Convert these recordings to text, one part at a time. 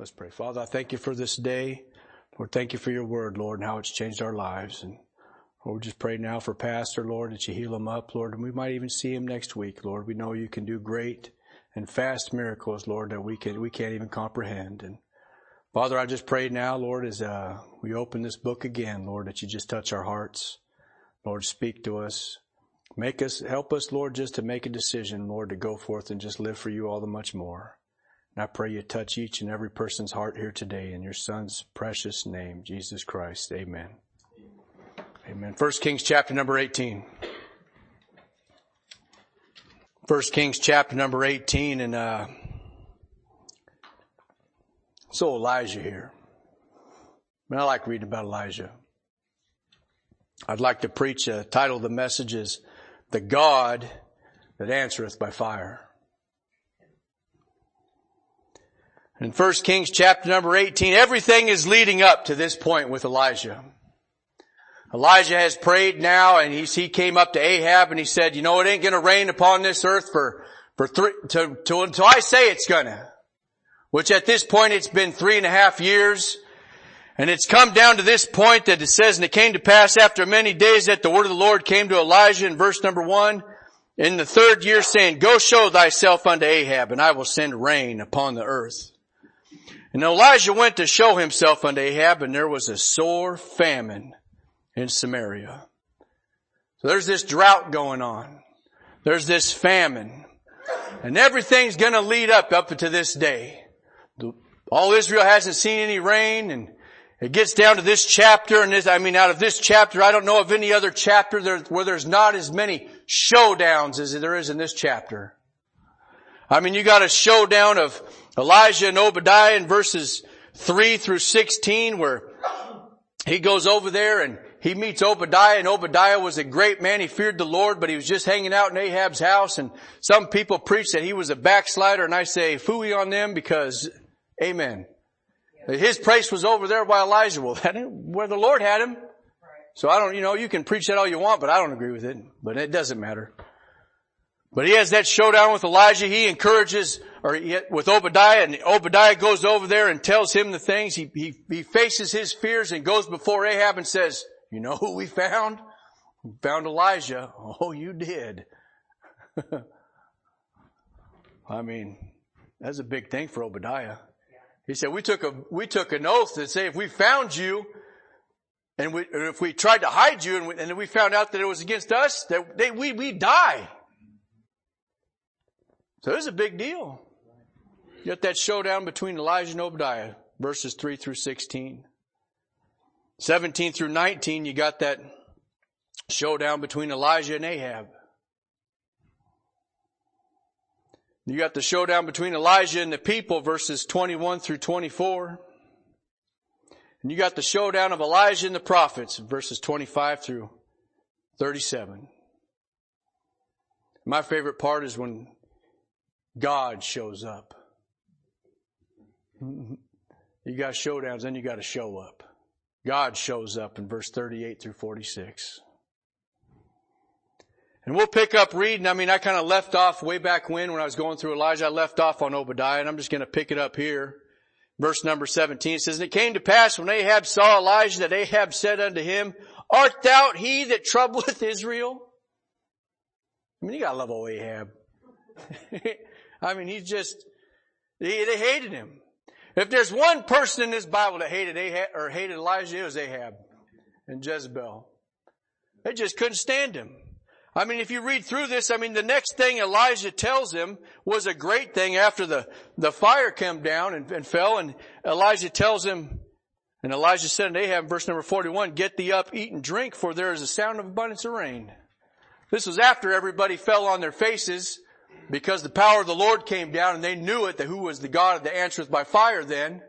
Let's pray. Father, I thank you for this day. Lord, thank you for your word, Lord, and how it's changed our lives. And Lord, we just pray now for Pastor, Lord, that you heal him up, Lord, and we might even see him next week, Lord. We know you can do great and fast miracles, Lord, that we can we can't even comprehend. And Father, I just pray now, Lord, as uh, we open this book again, Lord, that you just touch our hearts. Lord, speak to us. Make us, help us, Lord, just to make a decision, Lord, to go forth and just live for you all the much more. And I pray you touch each and every person's heart here today in your son's precious name, Jesus Christ. Amen. Amen. First Kings chapter number 18. First Kings chapter number 18 and, uh, so Elijah here. I, mean, I like reading about Elijah. I'd like to preach a title of the message is The God that Answereth by Fire. In 1 Kings chapter number 18, everything is leading up to this point with Elijah. Elijah has prayed now and he, he came up to Ahab and he said, you know, it ain't gonna rain upon this earth for, for three, to, to, until I say it's gonna. Which at this point it's been three and a half years. And it's come down to this point that it says, and it came to pass after many days that the word of the Lord came to Elijah in verse number one, in the third year saying, go show thyself unto Ahab and I will send rain upon the earth. And Elijah went to show himself unto Ahab and there was a sore famine in Samaria. So there's this drought going on. There's this famine. And everything's gonna lead up up to this day. All Israel hasn't seen any rain and it gets down to this chapter and this, I mean out of this chapter, I don't know of any other chapter there, where there's not as many showdowns as there is in this chapter. I mean you got a showdown of Elijah and Obadiah in verses 3 through 16 where he goes over there and he meets Obadiah and Obadiah was a great man. He feared the Lord, but he was just hanging out in Ahab's house and some people preach that he was a backslider and I say fooey on them because amen. His place was over there by Elijah. Well, that where the Lord had him. So I don't, you know, you can preach that all you want, but I don't agree with it, but it doesn't matter. But he has that showdown with Elijah. He encourages, or he, with Obadiah, and Obadiah goes over there and tells him the things. He, he, he faces his fears and goes before Ahab and says, you know who we found? We found Elijah. Oh, you did. I mean, that's a big thing for Obadiah. He said, we took a, we took an oath to say if we found you and we, if we tried to hide you and we, and we found out that it was against us, that they, we, we die. So this is a big deal. You got that showdown between Elijah and Obadiah, verses 3 through 16. 17 through 19, you got that showdown between Elijah and Ahab. You got the showdown between Elijah and the people, verses 21 through 24. And you got the showdown of Elijah and the prophets, verses 25 through 37. My favorite part is when God shows up. You got showdowns, then you got to show up. God shows up in verse 38 through 46. And we'll pick up reading. I mean, I kind of left off way back when, when I was going through Elijah, I left off on Obadiah, and I'm just going to pick it up here. Verse number 17 says, And it came to pass when Ahab saw Elijah that Ahab said unto him, Art thou he that troubleth Israel? I mean, you gotta love old Ahab. I mean, he's just, they, they hated him. If there's one person in this Bible that hated Ahab, or hated Elijah, it was Ahab and Jezebel. They just couldn't stand him. I mean, if you read through this, I mean, the next thing Elijah tells him was a great thing after the, the fire came down and, and fell and Elijah tells him, and Elijah said unto Ahab, verse number 41, get thee up, eat and drink, for there is a sound of abundance of rain. This was after everybody fell on their faces because the power of the Lord came down and they knew it, that who was the God that answereth by fire then.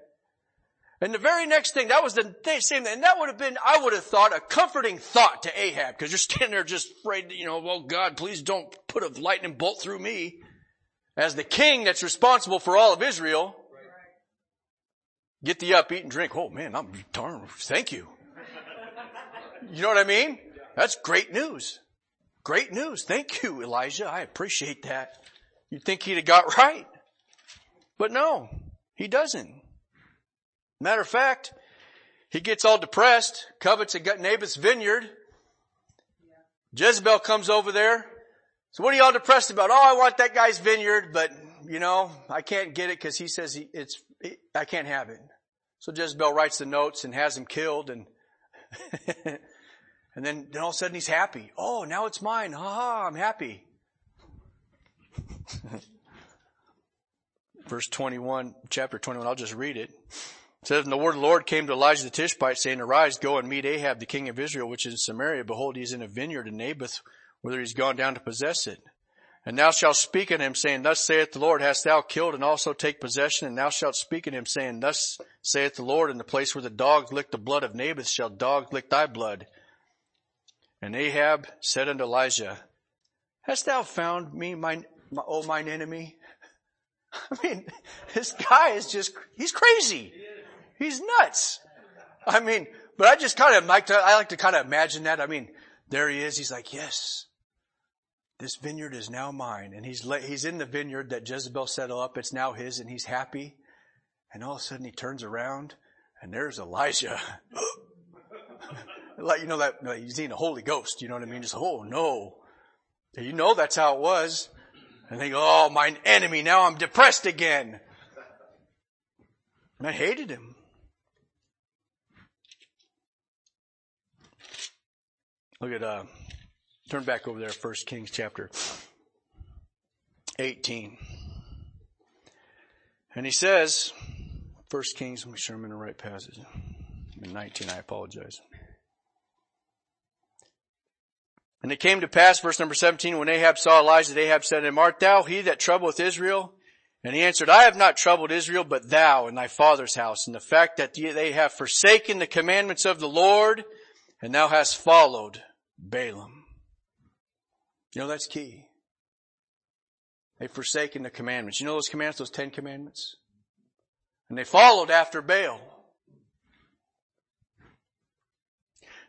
And the very next thing, that was the same, thing, and that would have been, I would have thought, a comforting thought to Ahab, because you're standing there just afraid, you know, well God, please don't put a lightning bolt through me. As the king that's responsible for all of Israel, get thee up, eat and drink. Oh man, I'm darn, thank you. You know what I mean? That's great news. Great news. Thank you, Elijah. I appreciate that. You'd think he'd have got right. But no, he doesn't. Matter of fact, he gets all depressed, covets a Naboth's vineyard. Jezebel comes over there. So what are y'all depressed about? Oh, I want that guy's vineyard, but you know, I can't get it because he says he, it's, I can't have it. So Jezebel writes the notes and has him killed and, and then, then all of a sudden he's happy. Oh, now it's mine. Ha ha, I'm happy. Verse 21, chapter 21, I'll just read it. It says, And the word of the Lord came to Elijah the Tishbite, saying, Arise, go and meet Ahab, the king of Israel, which is in Samaria. Behold, he is in a vineyard in Naboth, whither he's gone down to possess it. And thou shalt speak unto him, saying, Thus saith the Lord, Hast thou killed and also take possession? And thou shalt speak unto him, saying, Thus saith the Lord, In the place where the dogs lick the blood of Naboth shall dogs lick thy blood. And Ahab said unto Elijah, Hast thou found me, mine, my, oh mine enemy? I mean, this guy is just, he's crazy. He's nuts. I mean, but I just kind of like to, I like to kind of imagine that. I mean, there he is. He's like, yes, this vineyard is now mine. And he's, he's in the vineyard that Jezebel set up. It's now his and he's happy. And all of a sudden he turns around and there's Elijah. like, you know, that, he's seen the Holy Ghost. You know what I mean? Just, oh no. You know that's how it was. And they go, oh, my enemy, now I'm depressed again. And I hated him. Look at, uh, turn back over there, First Kings chapter 18. And he says, First Kings, let me make sure I'm in the right passage. In 19, I apologize. And it came to pass, verse number 17, when Ahab saw Elijah, Ahab said to him, Art thou he that troubleth Israel? And he answered, I have not troubled Israel, but thou and thy father's house, and the fact that they have forsaken the commandments of the Lord, and thou hast followed Baalim. You know, that's key. They've forsaken the commandments. You know those commandments, those ten commandments? And they followed after Baal.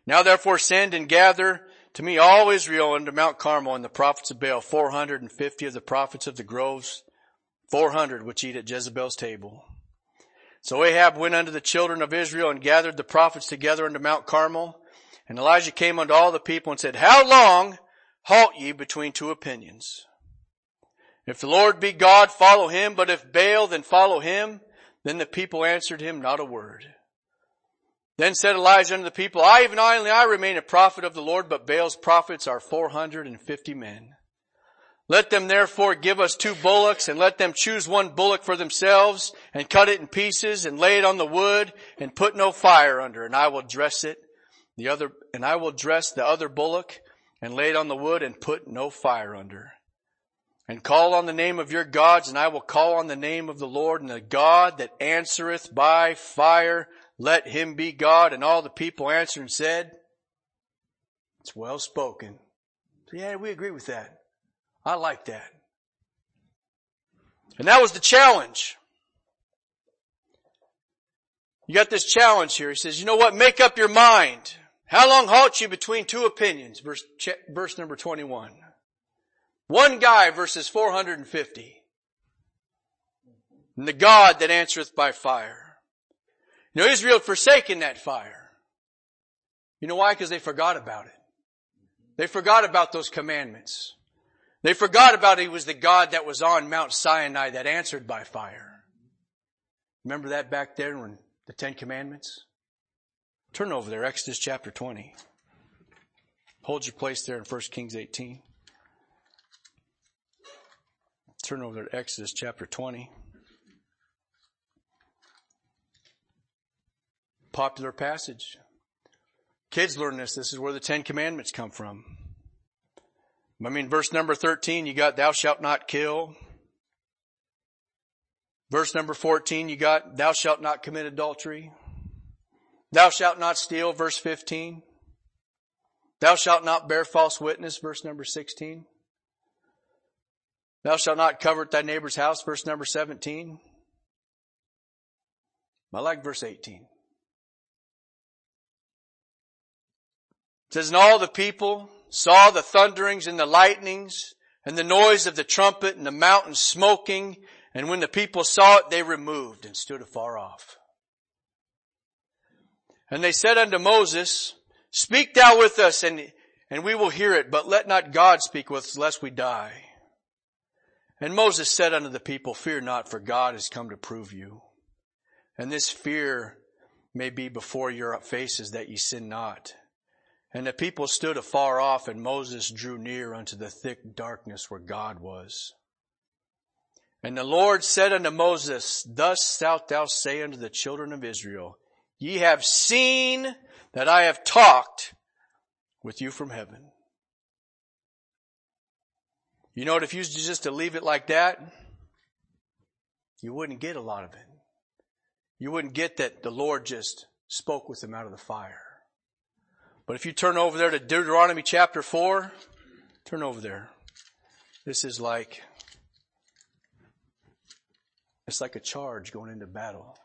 Now therefore send and gather to me all Israel unto Mount Carmel and the prophets of Baal, 450 of the prophets of the groves, 400 which eat at Jezebel's table. So Ahab went unto the children of Israel and gathered the prophets together unto Mount Carmel. And Elijah came unto all the people and said, How long halt ye between two opinions? If the Lord be God, follow him, but if Baal, then follow him. Then the people answered him not a word. Then said Elijah unto the people, I even only I remain a prophet of the Lord, but Baal's prophets are four hundred and fifty men. Let them therefore give us two bullocks and let them choose one bullock for themselves and cut it in pieces and lay it on the wood and put no fire under and I will dress it the other, and I will dress the other bullock and lay it on the wood and put no fire under. And call on the name of your gods and I will call on the name of the Lord and the God that answereth by fire. Let him be God. And all the people answered and said, it's well spoken. So yeah, we agree with that. I like that. And that was the challenge. You got this challenge here. He says, you know what? Make up your mind. How long halt you between two opinions? Verse, verse number 21. One guy versus 450. And the God that answereth by fire. You know, Israel had forsaken that fire. You know why? Because they forgot about it. They forgot about those commandments. They forgot about he was the God that was on Mount Sinai that answered by fire. Remember that back there when the Ten Commandments? Turn over there, Exodus chapter 20. Hold your place there in 1 Kings 18. Turn over there to Exodus chapter 20. Popular passage. Kids learn this. This is where the Ten Commandments come from. I mean, verse number 13, you got thou shalt not kill. Verse number 14, you got thou shalt not commit adultery. Thou shalt not steal, verse 15. Thou shalt not bear false witness, verse number 16. Thou shalt not covet thy neighbor's house, verse number 17. I like verse 18. It says, and all the people saw the thunderings and the lightnings and the noise of the trumpet and the mountain smoking. And when the people saw it, they removed and stood afar off. And they said unto Moses, Speak thou with us and, and we will hear it, but let not God speak with us lest we die. And Moses said unto the people, Fear not, for God has come to prove you. And this fear may be before your faces that ye sin not. And the people stood afar off, and Moses drew near unto the thick darkness where God was. And the Lord said unto Moses, Thus shalt thou say unto the children of Israel, Ye have seen that I have talked with you from heaven. You know what, if you just to leave it like that, you wouldn't get a lot of it. You wouldn't get that the Lord just spoke with them out of the fire. But if you turn over there to Deuteronomy chapter 4, turn over there. This is like, it's like a charge going into battle.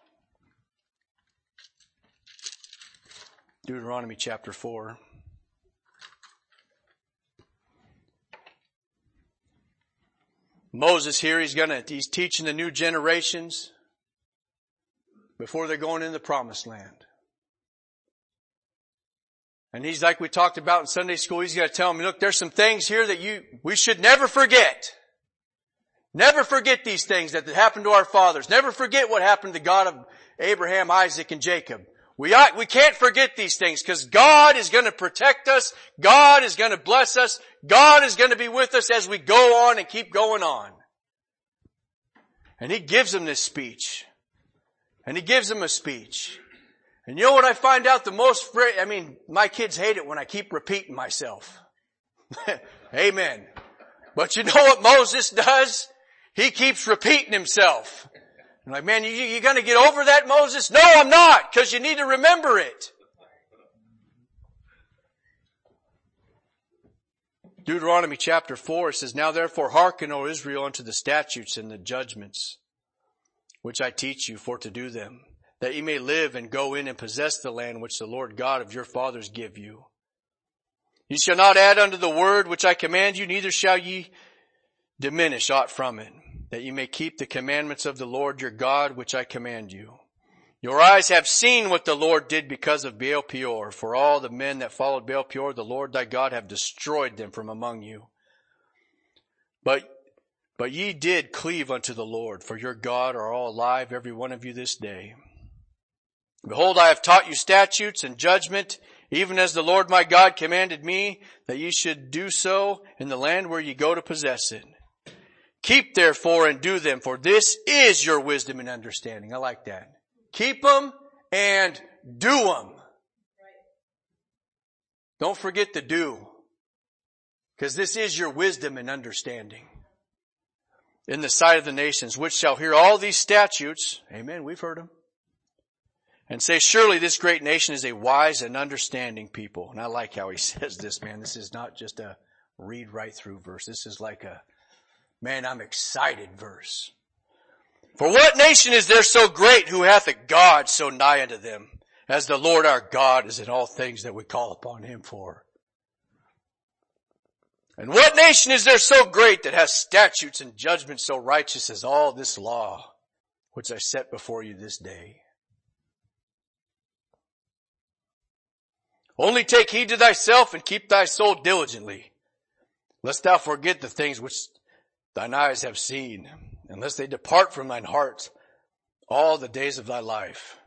Deuteronomy chapter 4. Moses here, he's gonna, he's teaching the new generations before they're going in the promised land. And he's like we talked about in Sunday school, he's gonna tell them, look, there's some things here that you, we should never forget. Never forget these things that happened to our fathers. Never forget what happened to God of Abraham, Isaac, and Jacob. We, we can't forget these things because God is going to protect us. God is going to bless us. God is going to be with us as we go on and keep going on. And He gives them this speech. And He gives them a speech. And you know what I find out the most, I mean, my kids hate it when I keep repeating myself. Amen. But you know what Moses does? He keeps repeating himself. I'm like, man, you, you gonna get over that, Moses? No, I'm not, because you need to remember it. Deuteronomy chapter 4 says, Now therefore hearken, O Israel, unto the statutes and the judgments, which I teach you for to do them, that ye may live and go in and possess the land which the Lord God of your fathers give you. Ye shall not add unto the word which I command you, neither shall ye diminish aught from it that ye may keep the commandments of the Lord your God, which I command you. Your eyes have seen what the Lord did because of Baal Peor. For all the men that followed Baal Peor, the Lord thy God have destroyed them from among you. But, but ye did cleave unto the Lord, for your God are all alive, every one of you this day. Behold, I have taught you statutes and judgment, even as the Lord my God commanded me, that ye should do so in the land where ye go to possess it. Keep therefore and do them, for this is your wisdom and understanding. I like that. Keep them and do them. Don't forget to do. Because this is your wisdom and understanding. In the sight of the nations, which shall hear all these statutes. Amen. We've heard them. And say, surely this great nation is a wise and understanding people. And I like how he says this, man. This is not just a read right through verse. This is like a Man, I'm excited verse. For what nation is there so great who hath a God so nigh unto them as the Lord our God is in all things that we call upon him for? And what nation is there so great that has statutes and judgments so righteous as all this law which I set before you this day? Only take heed to thyself and keep thy soul diligently, lest thou forget the things which thine eyes have seen, unless they depart from thine heart all the days of thy life.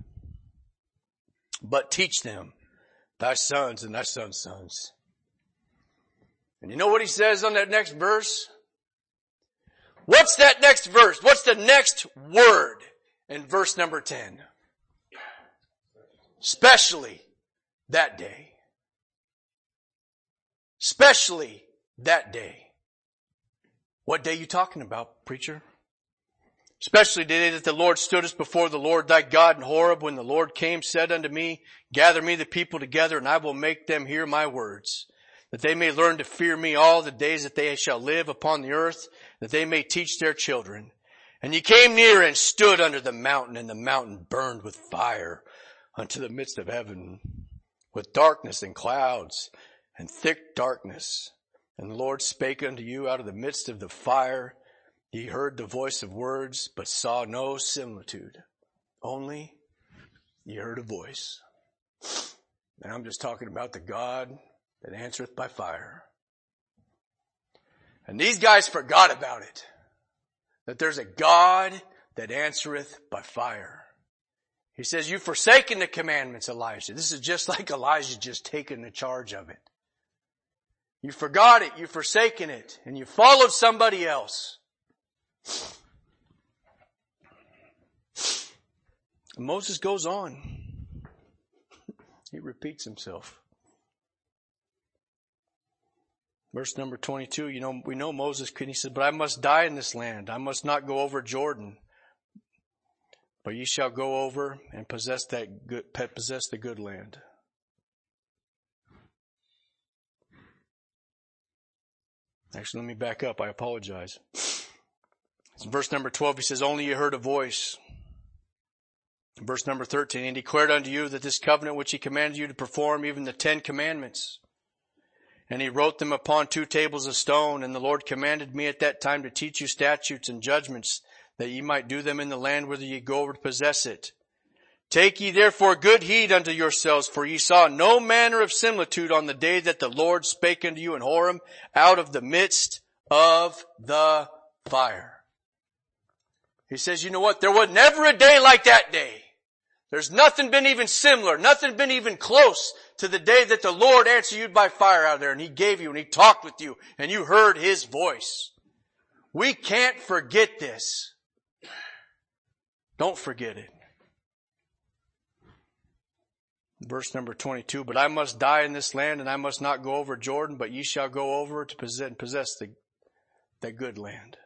But teach them thy sons and thy sons' sons. And you know what he says on that next verse? What's that next verse? What's the next word in verse number 10? Especially that day. Especially that day. What day you talking about, preacher? Especially the day that the Lord stood us before the Lord thy God in Horeb when the Lord came said unto me, gather me the people together and I will make them hear my words, that they may learn to fear me all the days that they shall live upon the earth, that they may teach their children. And he came near and stood under the mountain and the mountain burned with fire unto the midst of heaven with darkness and clouds and thick darkness. And the Lord spake unto you out of the midst of the fire. Ye heard the voice of words, but saw no similitude. Only ye heard a voice. And I'm just talking about the God that answereth by fire. And these guys forgot about it. That there's a God that answereth by fire. He says, you've forsaken the commandments, Elijah. This is just like Elijah just taking the charge of it. You forgot it, you've forsaken it, and you followed somebody else. And Moses goes on. He repeats himself. Verse number 22, you know, we know Moses could, he said, but I must die in this land. I must not go over Jordan. But ye shall go over and possess that good, possess the good land. Actually, let me back up. I apologize. It's verse number 12. He says, only you heard a voice. Verse number 13, and declared unto you that this covenant which he commanded you to perform, even the Ten Commandments, and he wrote them upon two tables of stone, and the Lord commanded me at that time to teach you statutes and judgments, that ye might do them in the land whither ye go over to possess it. Take ye therefore good heed unto yourselves, for ye saw no manner of similitude on the day that the Lord spake unto you in Horeb out of the midst of the fire. He says, you know what? There was never a day like that day. There's nothing been even similar, nothing been even close to the day that the Lord answered you by fire out there and He gave you and He talked with you and you heard His voice. We can't forget this. Don't forget it. Verse number 22, but I must die in this land and I must not go over Jordan, but ye shall go over to possess the, the good land.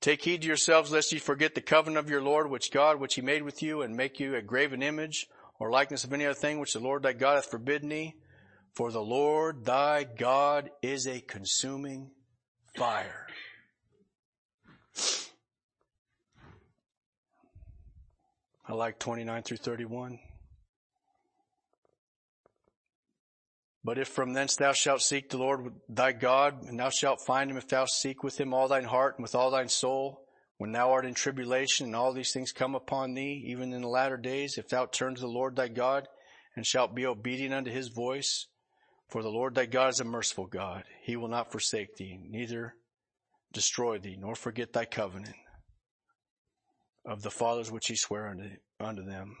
Take heed to yourselves lest ye forget the covenant of your Lord, which God, which he made with you and make you a graven image or likeness of any other thing which the Lord thy God hath forbidden thee. For the Lord thy God is a consuming fire. I like 29 through 31. But if from thence thou shalt seek the Lord thy God, and thou shalt find him if thou seek with him all thine heart and with all thine soul, when thou art in tribulation and all these things come upon thee, even in the latter days, if thou turn to the Lord thy God and shalt be obedient unto his voice, for the Lord thy God is a merciful God. He will not forsake thee, neither destroy thee, nor forget thy covenant of the fathers which he sware unto, unto them.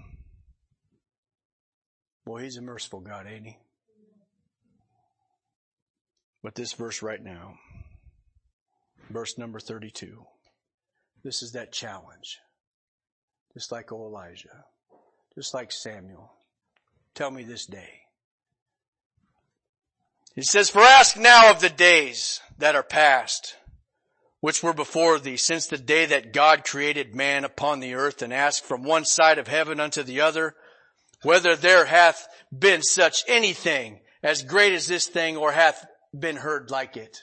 Boy, he's a merciful God, ain't he? But this verse right now, verse number 32. This is that challenge. Just like old Elijah. Just like Samuel. Tell me this day. He says, for ask now of the days that are past, which were before thee, since the day that God created man upon the earth and asked from one side of heaven unto the other, whether there hath been such anything as great as this thing or hath been heard like it.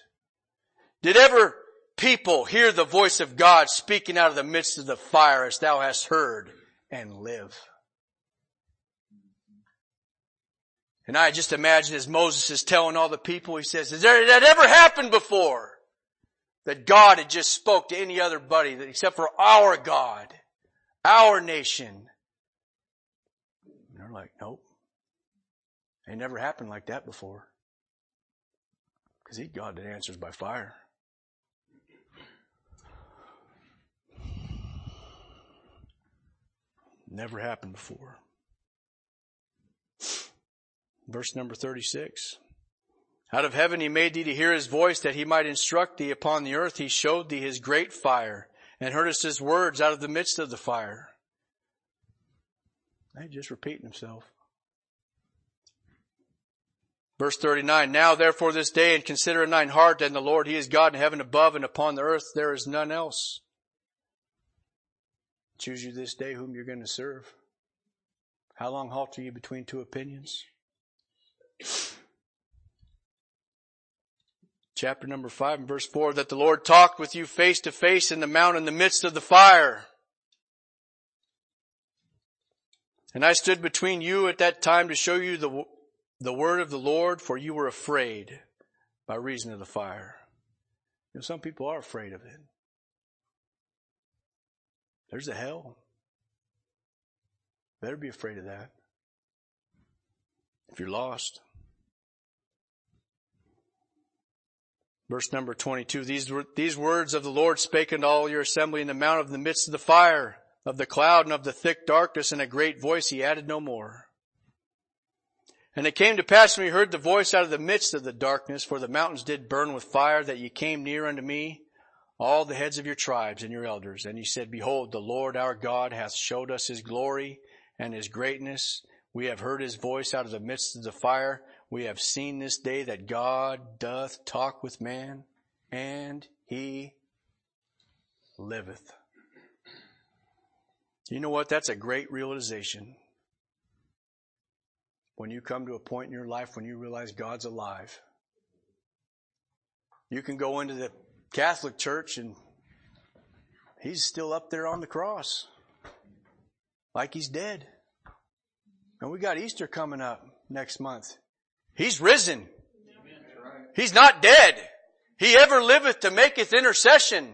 Did ever people hear the voice of God speaking out of the midst of the fire as thou hast heard and live. And I just imagine as Moses is telling all the people, he says, has there, that ever happened before? That God had just spoke to any other buddy except for our God, our nation. And they're like, nope. It never happened like that before. Because he's God that answers by fire. Never happened before. Verse number 36. Out of heaven he made thee to hear his voice that he might instruct thee upon the earth. He showed thee his great fire and heardest his words out of the midst of the fire. He's just repeating himself. Verse 39, now therefore this day and consider in thine heart and the Lord, he is God in heaven above and upon the earth there is none else. Choose you this day whom you're going to serve. How long halter you between two opinions? Chapter number five and verse four, that the Lord talked with you face to face in the mount in the midst of the fire. And I stood between you at that time to show you the, the word of the Lord, for you were afraid by reason of the fire. You know, some people are afraid of it. There's a hell. Better be afraid of that. if you're lost. Verse number 22, these, were, these words of the Lord spake unto all your assembly in the mount of the midst of the fire, of the cloud and of the thick darkness, and a great voice he added no more. And it came to pass when we heard the voice out of the midst of the darkness, for the mountains did burn with fire, that ye came near unto me, all the heads of your tribes and your elders. And ye said, Behold, the Lord our God hath showed us his glory and his greatness. We have heard his voice out of the midst of the fire. We have seen this day that God doth talk with man, and he liveth. You know what? That's a great realization when you come to a point in your life when you realize God's alive. You can go into the Catholic Church and He's still up there on the cross. Like He's dead. And we got Easter coming up next month. He's risen. He's not dead. He ever liveth to maketh intercession.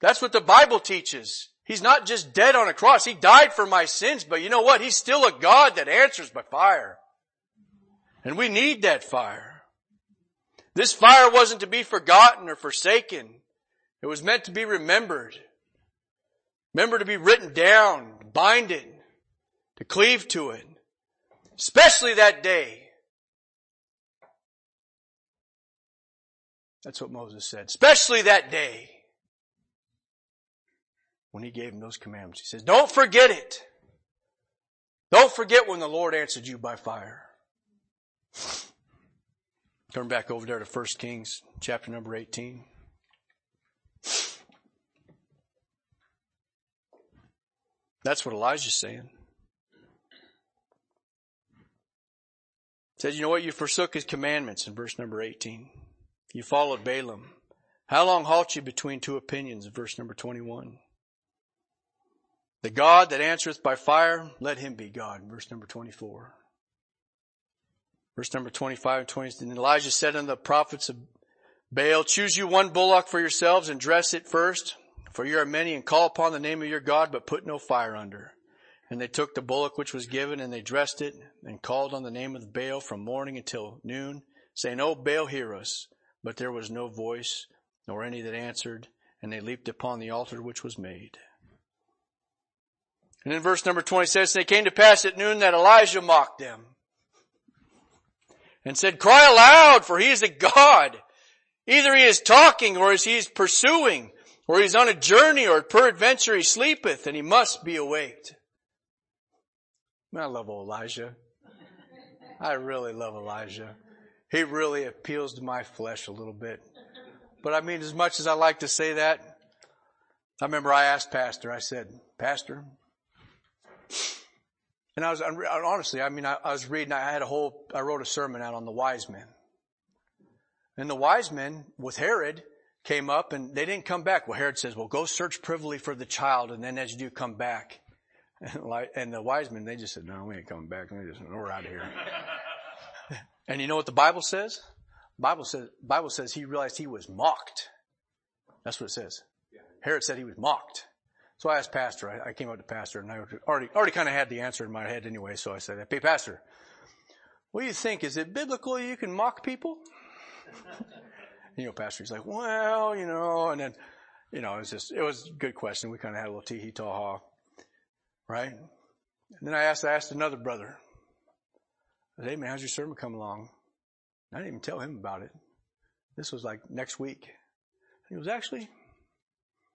That's what the Bible teaches. He's not just dead on a cross. He died for my sins, but you know what? He's still a God that answers by fire. And we need that fire. This fire wasn't to be forgotten or forsaken. It was meant to be remembered. Remember to be written down, bind it, to cleave to it. Especially that day. That's what Moses said. Especially that day when he gave him those commandments. He says, don't forget it. Don't forget when the Lord answered you by fire. Turn back over there to 1 Kings chapter number 18. That's what Elijah's saying. He you know what? You forsook his commandments in verse number 18. You followed Baalim. How long halt you between two opinions verse number 21? The God that answereth by fire, let him be God. Verse number 24. Verse number 25 and 20. And Elijah said unto the prophets of Baal, choose you one bullock for yourselves and dress it first, for you are many and call upon the name of your God, but put no fire under. And they took the bullock which was given and they dressed it and called on the name of Baal from morning until noon, saying, O Baal, hear us. But there was no voice, nor any that answered, and they leaped upon the altar which was made. And in verse number 20 says, they came to pass at noon that Elijah mocked them and said, cry aloud for he is a God. Either he is talking or he is pursuing or he's on a journey or peradventure he sleepeth and he must be awaked. I love Elijah. I really love Elijah. He really appeals to my flesh a little bit. But I mean, as much as I like to say that, I remember I asked Pastor, I said, Pastor, and I was, honestly, I mean, I, I was reading, I had a whole, I wrote a sermon out on the wise men. And the wise men with Herod came up and they didn't come back. Well, Herod says, well, go search privily for the child and then as you do, come back. And, like, and the wise men, they just said, no, we ain't coming back. We just, we're out of here. and you know what the Bible says? Bible says, Bible says he realized he was mocked. That's what it says. Herod said he was mocked. So I asked Pastor, I, I came up to Pastor and I already, already kind of had the answer in my head anyway, so I said, hey Pastor, what do you think? Is it biblical you can mock people? you know, Pastor, he's like, well, you know, and then, you know, it was just, it was a good question. We kind of had a little tee hee ta ha, right? And then I asked, I asked another brother, hey man, how's your sermon come along? I didn't even tell him about it. This was like next week. He was actually,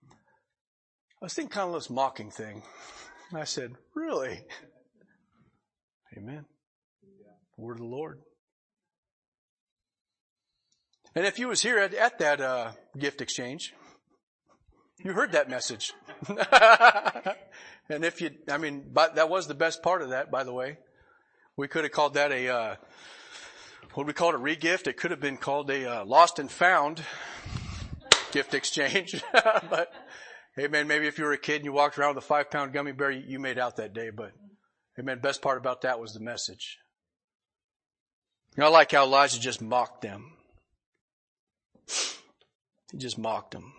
I was thinking kind of this mocking thing. And I said, really? Amen. Word of the Lord. And if you was here at, at that uh, gift exchange, you heard that message. and if you, I mean, but that was the best part of that, by the way. We could have called that a, uh, what we call it, a regift. It could have been called a uh, lost and found gift exchange. but Hey man, maybe if you were a kid and you walked around with a five pound gummy bear, you made out that day, but hey man, best part about that was the message. You know, I like how Elijah just mocked them. He just mocked them.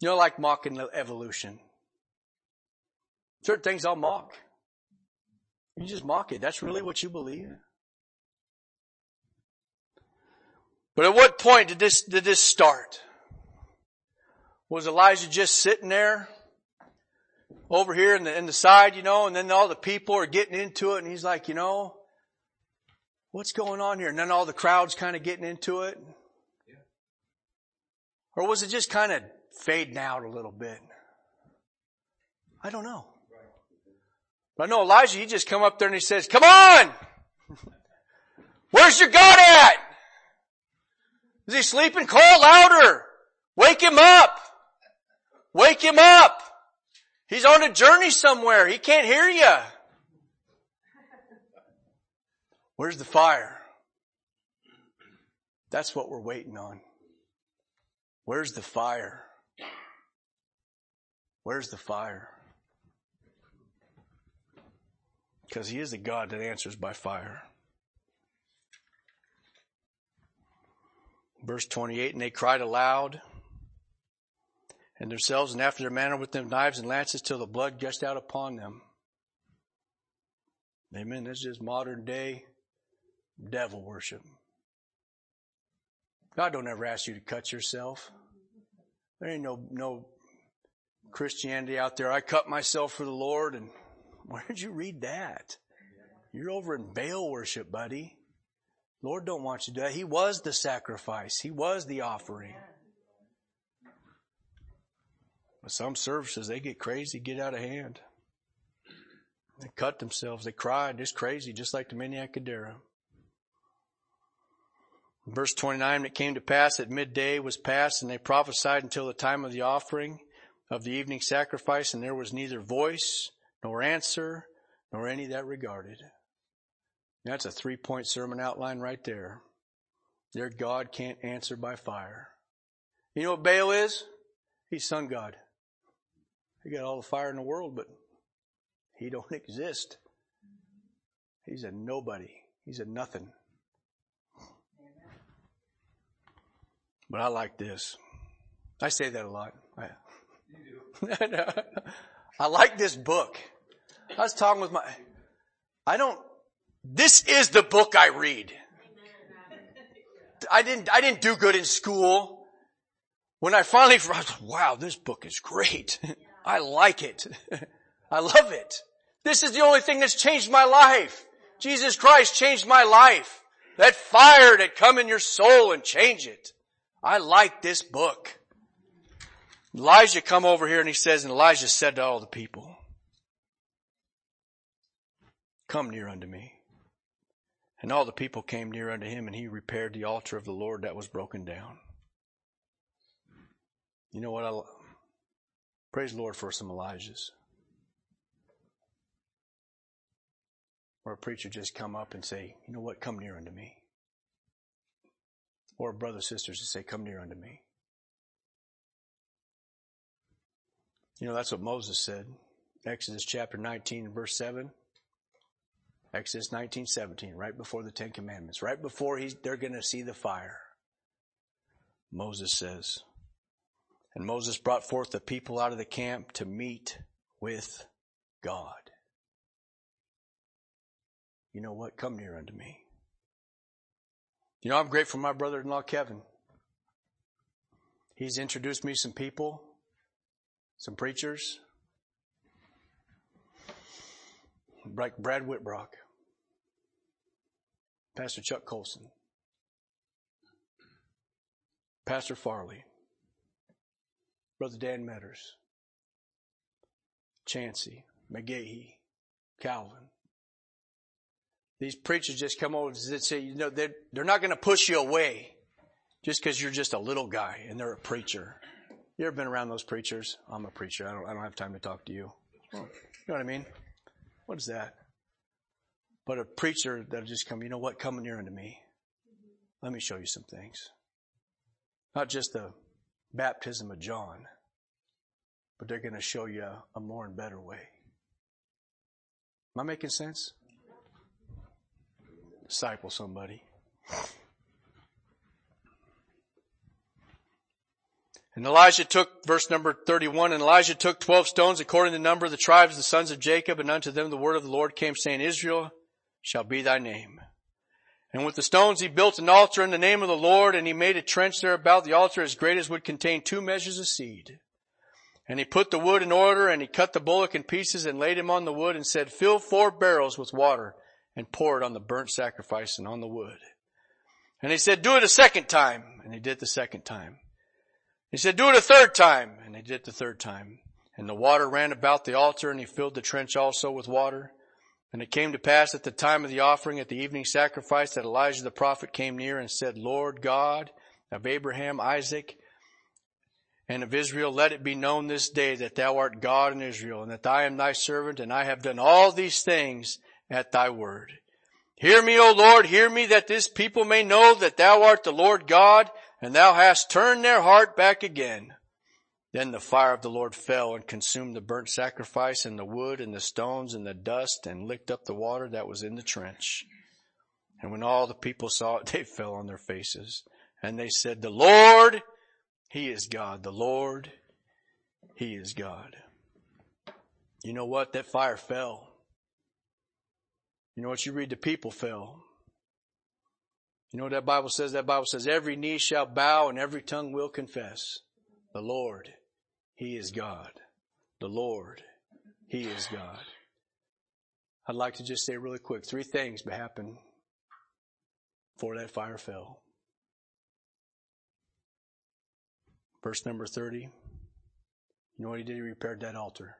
You know, like mocking evolution. Certain things I'll mock. You just mock it. That's really what you believe. But at what point did this, did this start? Was Elijah just sitting there over here in the, in the side, you know, and then all the people are getting into it and he's like, you know, what's going on here? And then all the crowd's kind of getting into it. Yeah. Or was it just kind of fading out a little bit? I don't know. But I know Elijah, he just come up there and he says, come on! Where's your God at? Is he sleeping? Call louder! Wake him up! Wake him up! He's on a journey somewhere. He can't hear you. Where's the fire? That's what we're waiting on. Where's the fire? Where's the fire? Because he is a God that answers by fire. Verse 28, and they cried aloud and themselves and after their manner with them knives and lances till the blood gushed out upon them. Amen. This is modern day devil worship. God don't ever ask you to cut yourself. There ain't no, no Christianity out there. I cut myself for the Lord and where did you read that? You're over in Baal worship, buddy. Lord don't want you to do that. He was the sacrifice. He was the offering. But some services, they get crazy, get out of hand. They cut themselves. They cried just crazy, just like the maniac Gadara. Verse 29, it came to pass that midday was past and they prophesied until the time of the offering of the evening sacrifice and there was neither voice nor answer nor any that regarded. That's a three point sermon outline right there. Their God can't answer by fire. You know what Baal is? He's sun God. He got all the fire in the world, but he don't exist. He's a nobody. He's a nothing. But I like this. I say that a lot. I, I like this book. I was talking with my, I don't, this is the book I read. I didn't, I didn't do good in school. When I finally, I was, wow, this book is great. I like it. I love it. This is the only thing that's changed my life. Jesus Christ changed my life. That fire that come in your soul and change it. I like this book. Elijah come over here and he says, and Elijah said to all the people, come near unto me. And all the people came near unto him and he repaired the altar of the Lord that was broken down. You know what I, Praise the Lord for some Elijahs. Or a preacher just come up and say, you know what, come near unto me. Or brothers, sisters to say, come near unto me. You know, that's what Moses said. Exodus chapter 19 verse 7. Exodus 19, 17, right before the Ten Commandments, right before they're going to see the fire. Moses says, and Moses brought forth the people out of the camp to meet with God. You know what? Come near unto me. You know, I'm grateful for my brother-in-law, Kevin. He's introduced me some people, some preachers, like Brad Whitbrock, Pastor Chuck Colson, Pastor Farley, Brother Dan Metters, Chancey, McGahee, Calvin. These preachers just come over and say, you know, they're, they're not going to push you away just because you're just a little guy and they're a preacher. You ever been around those preachers? I'm a preacher. I don't, I don't have time to talk to you. You know what I mean? What is that? But a preacher that'll just come, you know what? Come near unto me. Mm-hmm. Let me show you some things. Not just the baptism of John, but they're going to show you a, a more and better way. Am I making sense? Disciple somebody. And Elijah took, verse number 31, and Elijah took 12 stones according to the number of the tribes of the sons of Jacob, and unto them the word of the Lord came saying, Israel shall be thy name. And with the stones he built an altar in the name of the Lord, and he made a trench there about the altar as great as would contain two measures of seed. And he put the wood in order, and he cut the bullock in pieces and laid him on the wood and said, fill four barrels with water and pour it on the burnt sacrifice and on the wood. And he said, do it a second time. And he did the second time. He said, do it a third time. And they did it the third time. And the water ran about the altar and he filled the trench also with water. And it came to pass at the time of the offering at the evening sacrifice that Elijah the prophet came near and said, Lord God of Abraham, Isaac, and of Israel, let it be known this day that thou art God in Israel and that I am thy servant and I have done all these things at thy word. Hear me, O Lord, hear me that this people may know that thou art the Lord God and thou hast turned their heart back again. Then the fire of the Lord fell and consumed the burnt sacrifice and the wood and the stones and the dust and licked up the water that was in the trench. And when all the people saw it, they fell on their faces and they said, the Lord, He is God. The Lord, He is God. You know what? That fire fell. You know what? You read the people fell. You know what that Bible says? That Bible says every knee shall bow and every tongue will confess. The Lord, He is God. The Lord, He is God. I'd like to just say really quick, three things happened before that fire fell. Verse number 30. You know what he did? He repaired that altar.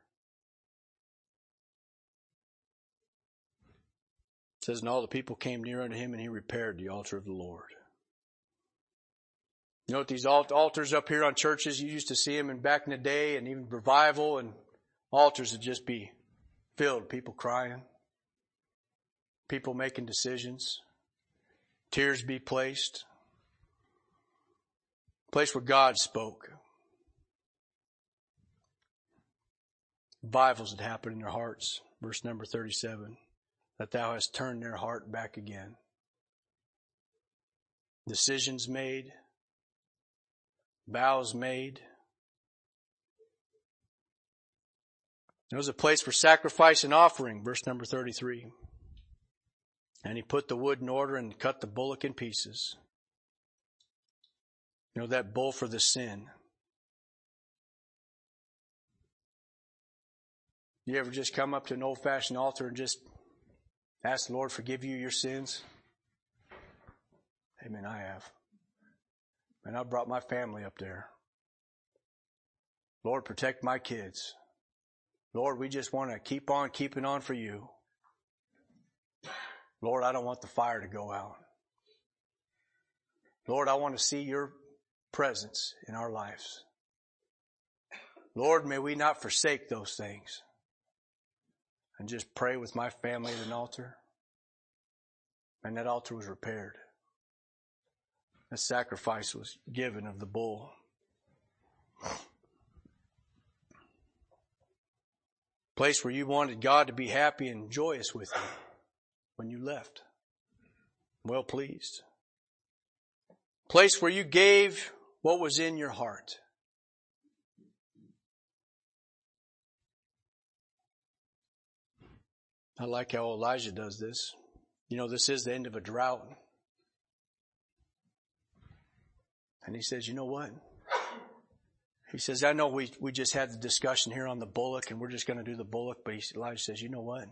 It says, and all the people came near unto him and he repaired the altar of the Lord. You know what these altars up here on churches, you used to see them in back in the day and even revival and altars would just be filled. People crying. People making decisions. Tears be placed. Place where God spoke. Revivals had happened in their hearts. Verse number 37 that thou hast turned their heart back again. Decisions made, vows made. There was a place for sacrifice and offering, verse number 33. And he put the wood in order and cut the bullock in pieces. You know, that bull for the sin. You ever just come up to an old fashioned altar and just Ask the Lord forgive you your sins. Amen. I have. And I brought my family up there. Lord, protect my kids. Lord, we just want to keep on keeping on for you. Lord, I don't want the fire to go out. Lord, I want to see your presence in our lives. Lord, may we not forsake those things and just pray with my family at an altar. And that altar was repaired. A sacrifice was given of the bull. Place where you wanted God to be happy and joyous with you when you left. Well pleased. Place where you gave what was in your heart. I like how Elijah does this. You know, this is the end of a drought. And he says, you know what? He says, I know we, we just had the discussion here on the bullock and we're just going to do the bullock, but he, Elijah says, you know what?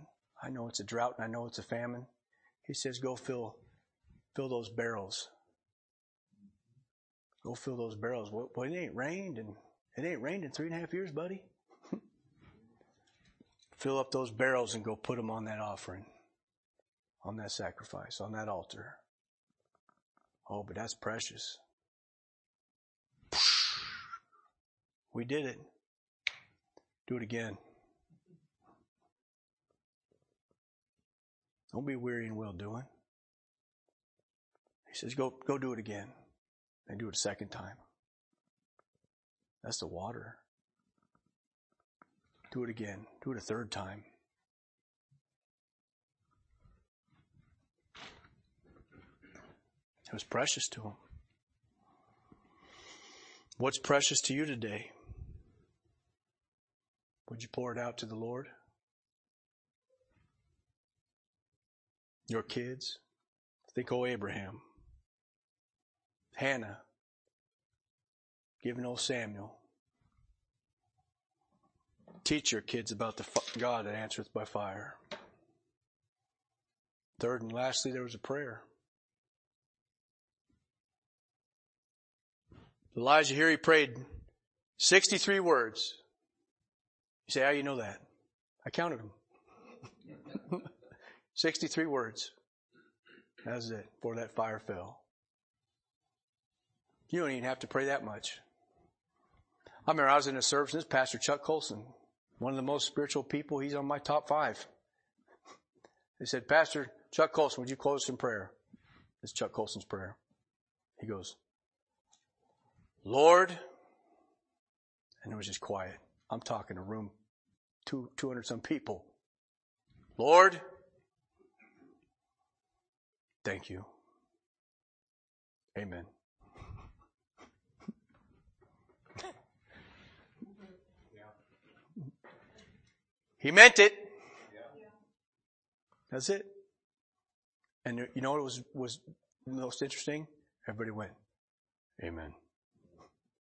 I know it's a drought and I know it's a famine. He says, go fill, fill those barrels. Go fill those barrels. Well, it ain't rained and it ain't rained in three and a half years, buddy fill up those barrels and go put them on that offering, on that sacrifice, on that altar. Oh, but that's precious. We did it. Do it again. Don't be weary and well doing. He says, go, go do it again. And do it a second time. That's the water. Do it again. Do it a third time. It was precious to him. What's precious to you today? Would you pour it out to the Lord? Your kids? Think of Abraham. Hannah. Giving old Samuel. Teach your kids about the God that answereth by fire. Third and lastly, there was a prayer. Elijah here, he prayed 63 words. You say, how you know that? I counted them. 63 words. That's it, before that fire fell. You don't even have to pray that much. I remember I was in a service, and this Pastor Chuck Colson, one of the most spiritual people, he's on my top five. They said, Pastor Chuck Colson, would you close in prayer? It's Chuck Colson's prayer. He goes, Lord, and it was just quiet. I'm talking a room, two, 200 some people. Lord, thank you. Amen. He meant it. That's it. And you know what was, was most interesting? Everybody went, Amen.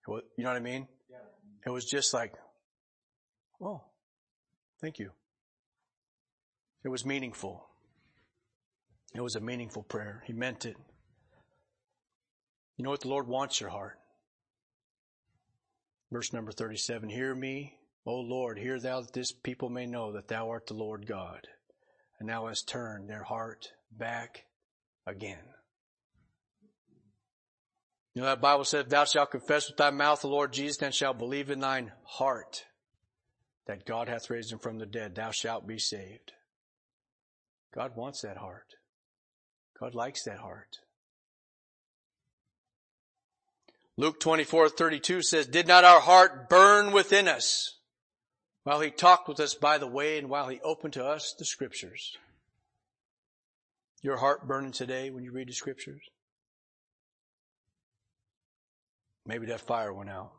You know what I mean? It was just like, oh, thank you. It was meaningful. It was a meaningful prayer. He meant it. You know what? The Lord wants your heart. Verse number 37, Hear me, O Lord, hear thou that this people may know that thou art the Lord God, and thou hast turned their heart back again. You know that Bible says, thou shalt confess with thy mouth the Lord Jesus, and shalt believe in thine heart that God hath raised him from the dead. Thou shalt be saved. God wants that heart. God likes that heart. Luke 24, 32 says, Did not our heart burn within us while he talked with us by the way and while he opened to us the scriptures? Your heart burning today when you read the scriptures? Maybe that fire went out.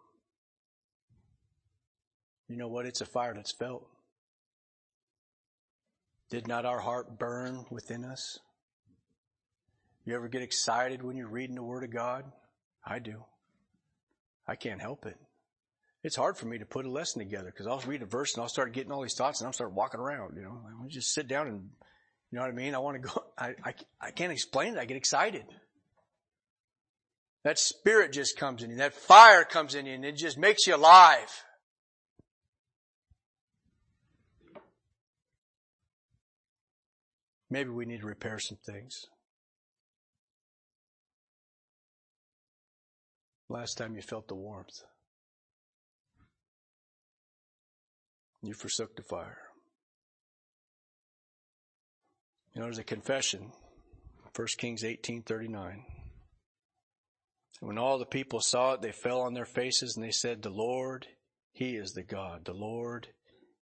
You know what? It's a fire that's felt. Did not our heart burn within us? You ever get excited when you're reading the Word of God? I do. I can't help it. It's hard for me to put a lesson together because I'll read a verse and I'll start getting all these thoughts and I'll start walking around, you know. I just sit down and, you know what I mean? I want to go, I, I, I can't explain it. I get excited. That spirit just comes in you. That fire comes in you and it just makes you alive. Maybe we need to repair some things. Last time you felt the warmth. You forsook the fire. You know, there's a confession. 1 Kings 18:39. When all the people saw it, they fell on their faces and they said, The Lord, He is the God. The Lord,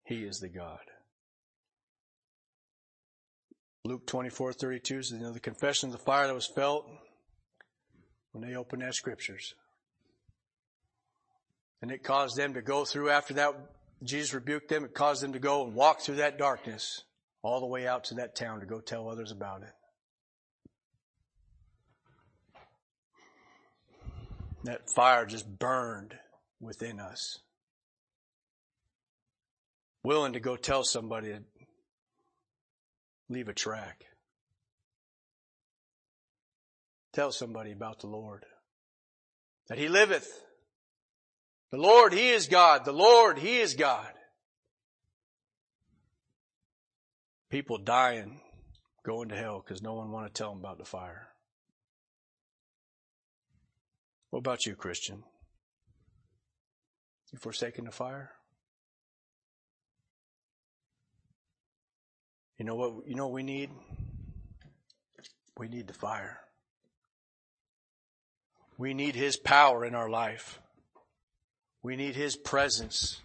He is the God. Luke 24, 32 says, you know, the confession of the fire that was felt when they opened that scriptures. And it caused them to go through after that, Jesus rebuked them, it caused them to go and walk through that darkness all the way out to that town to go tell others about it. That fire just burned within us. Willing to go tell somebody to leave a track. Tell somebody about the Lord. That He liveth. The Lord, He is God. The Lord, He is God. People dying, going to hell because no one want to tell them about the fire. What about you, Christian? You forsaken the fire? You know what you know what we need? We need the fire. We need his power in our life. We need his presence.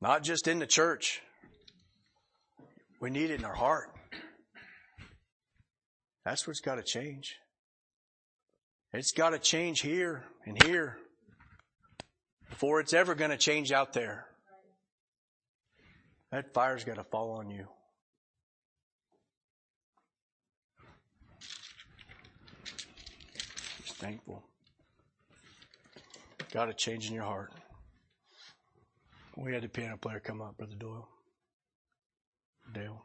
Not just in the church. We need it in our heart. That's what's got to change. It's got to change here and here before it's ever going to change out there. That fire's got to fall on you. Just thankful. Got a change in your heart. We had the piano player come up, Brother Doyle. Dale.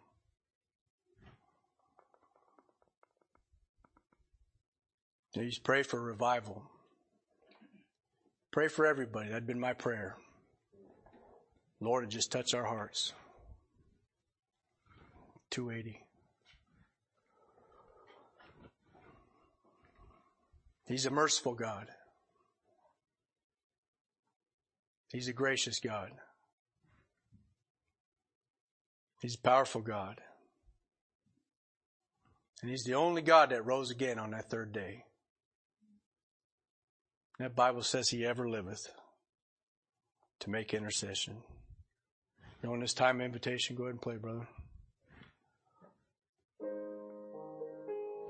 Please pray for revival. Pray for everybody. That'd been my prayer. Lord, just touch our hearts. 280. He's a merciful God. He's a gracious God. He's a powerful God. And He's the only God that rose again on that third day. That Bible says He ever liveth to make intercession. You in this time invitation, go ahead and play, brother.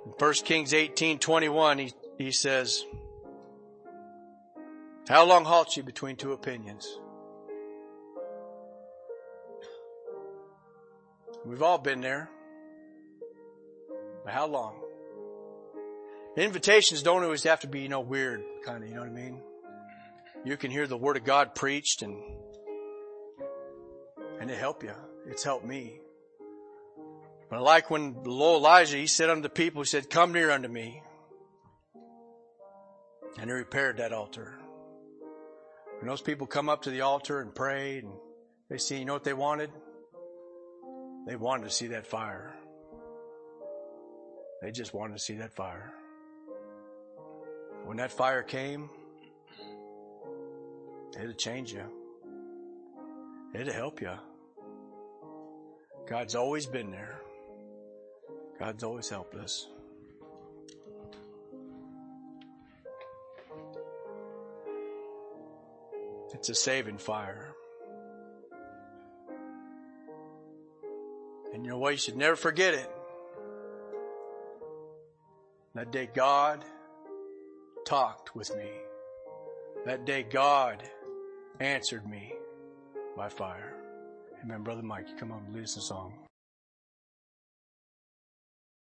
In 1 Kings 18, 21, he, he says, How long halt you between two opinions? We've all been there. But how long? Invitations don't always have to be, you know, weird kind of, you know what I mean? You can hear the Word of God preached and, and it help you. It's helped me. But I like when Lord Elijah, he said unto the people, he said, come near unto me. And he repaired that altar. When those people come up to the altar and prayed and they see, you know what they wanted? They wanted to see that fire. They just wanted to see that fire. When that fire came, it'll change you. It'll help you. God's always been there. God's always helped us. It's a saving fire. And you know what? You should never forget it. That day God talked with me. That day God answered me by fire. Amen. Brother Mike, you come on lead us a song.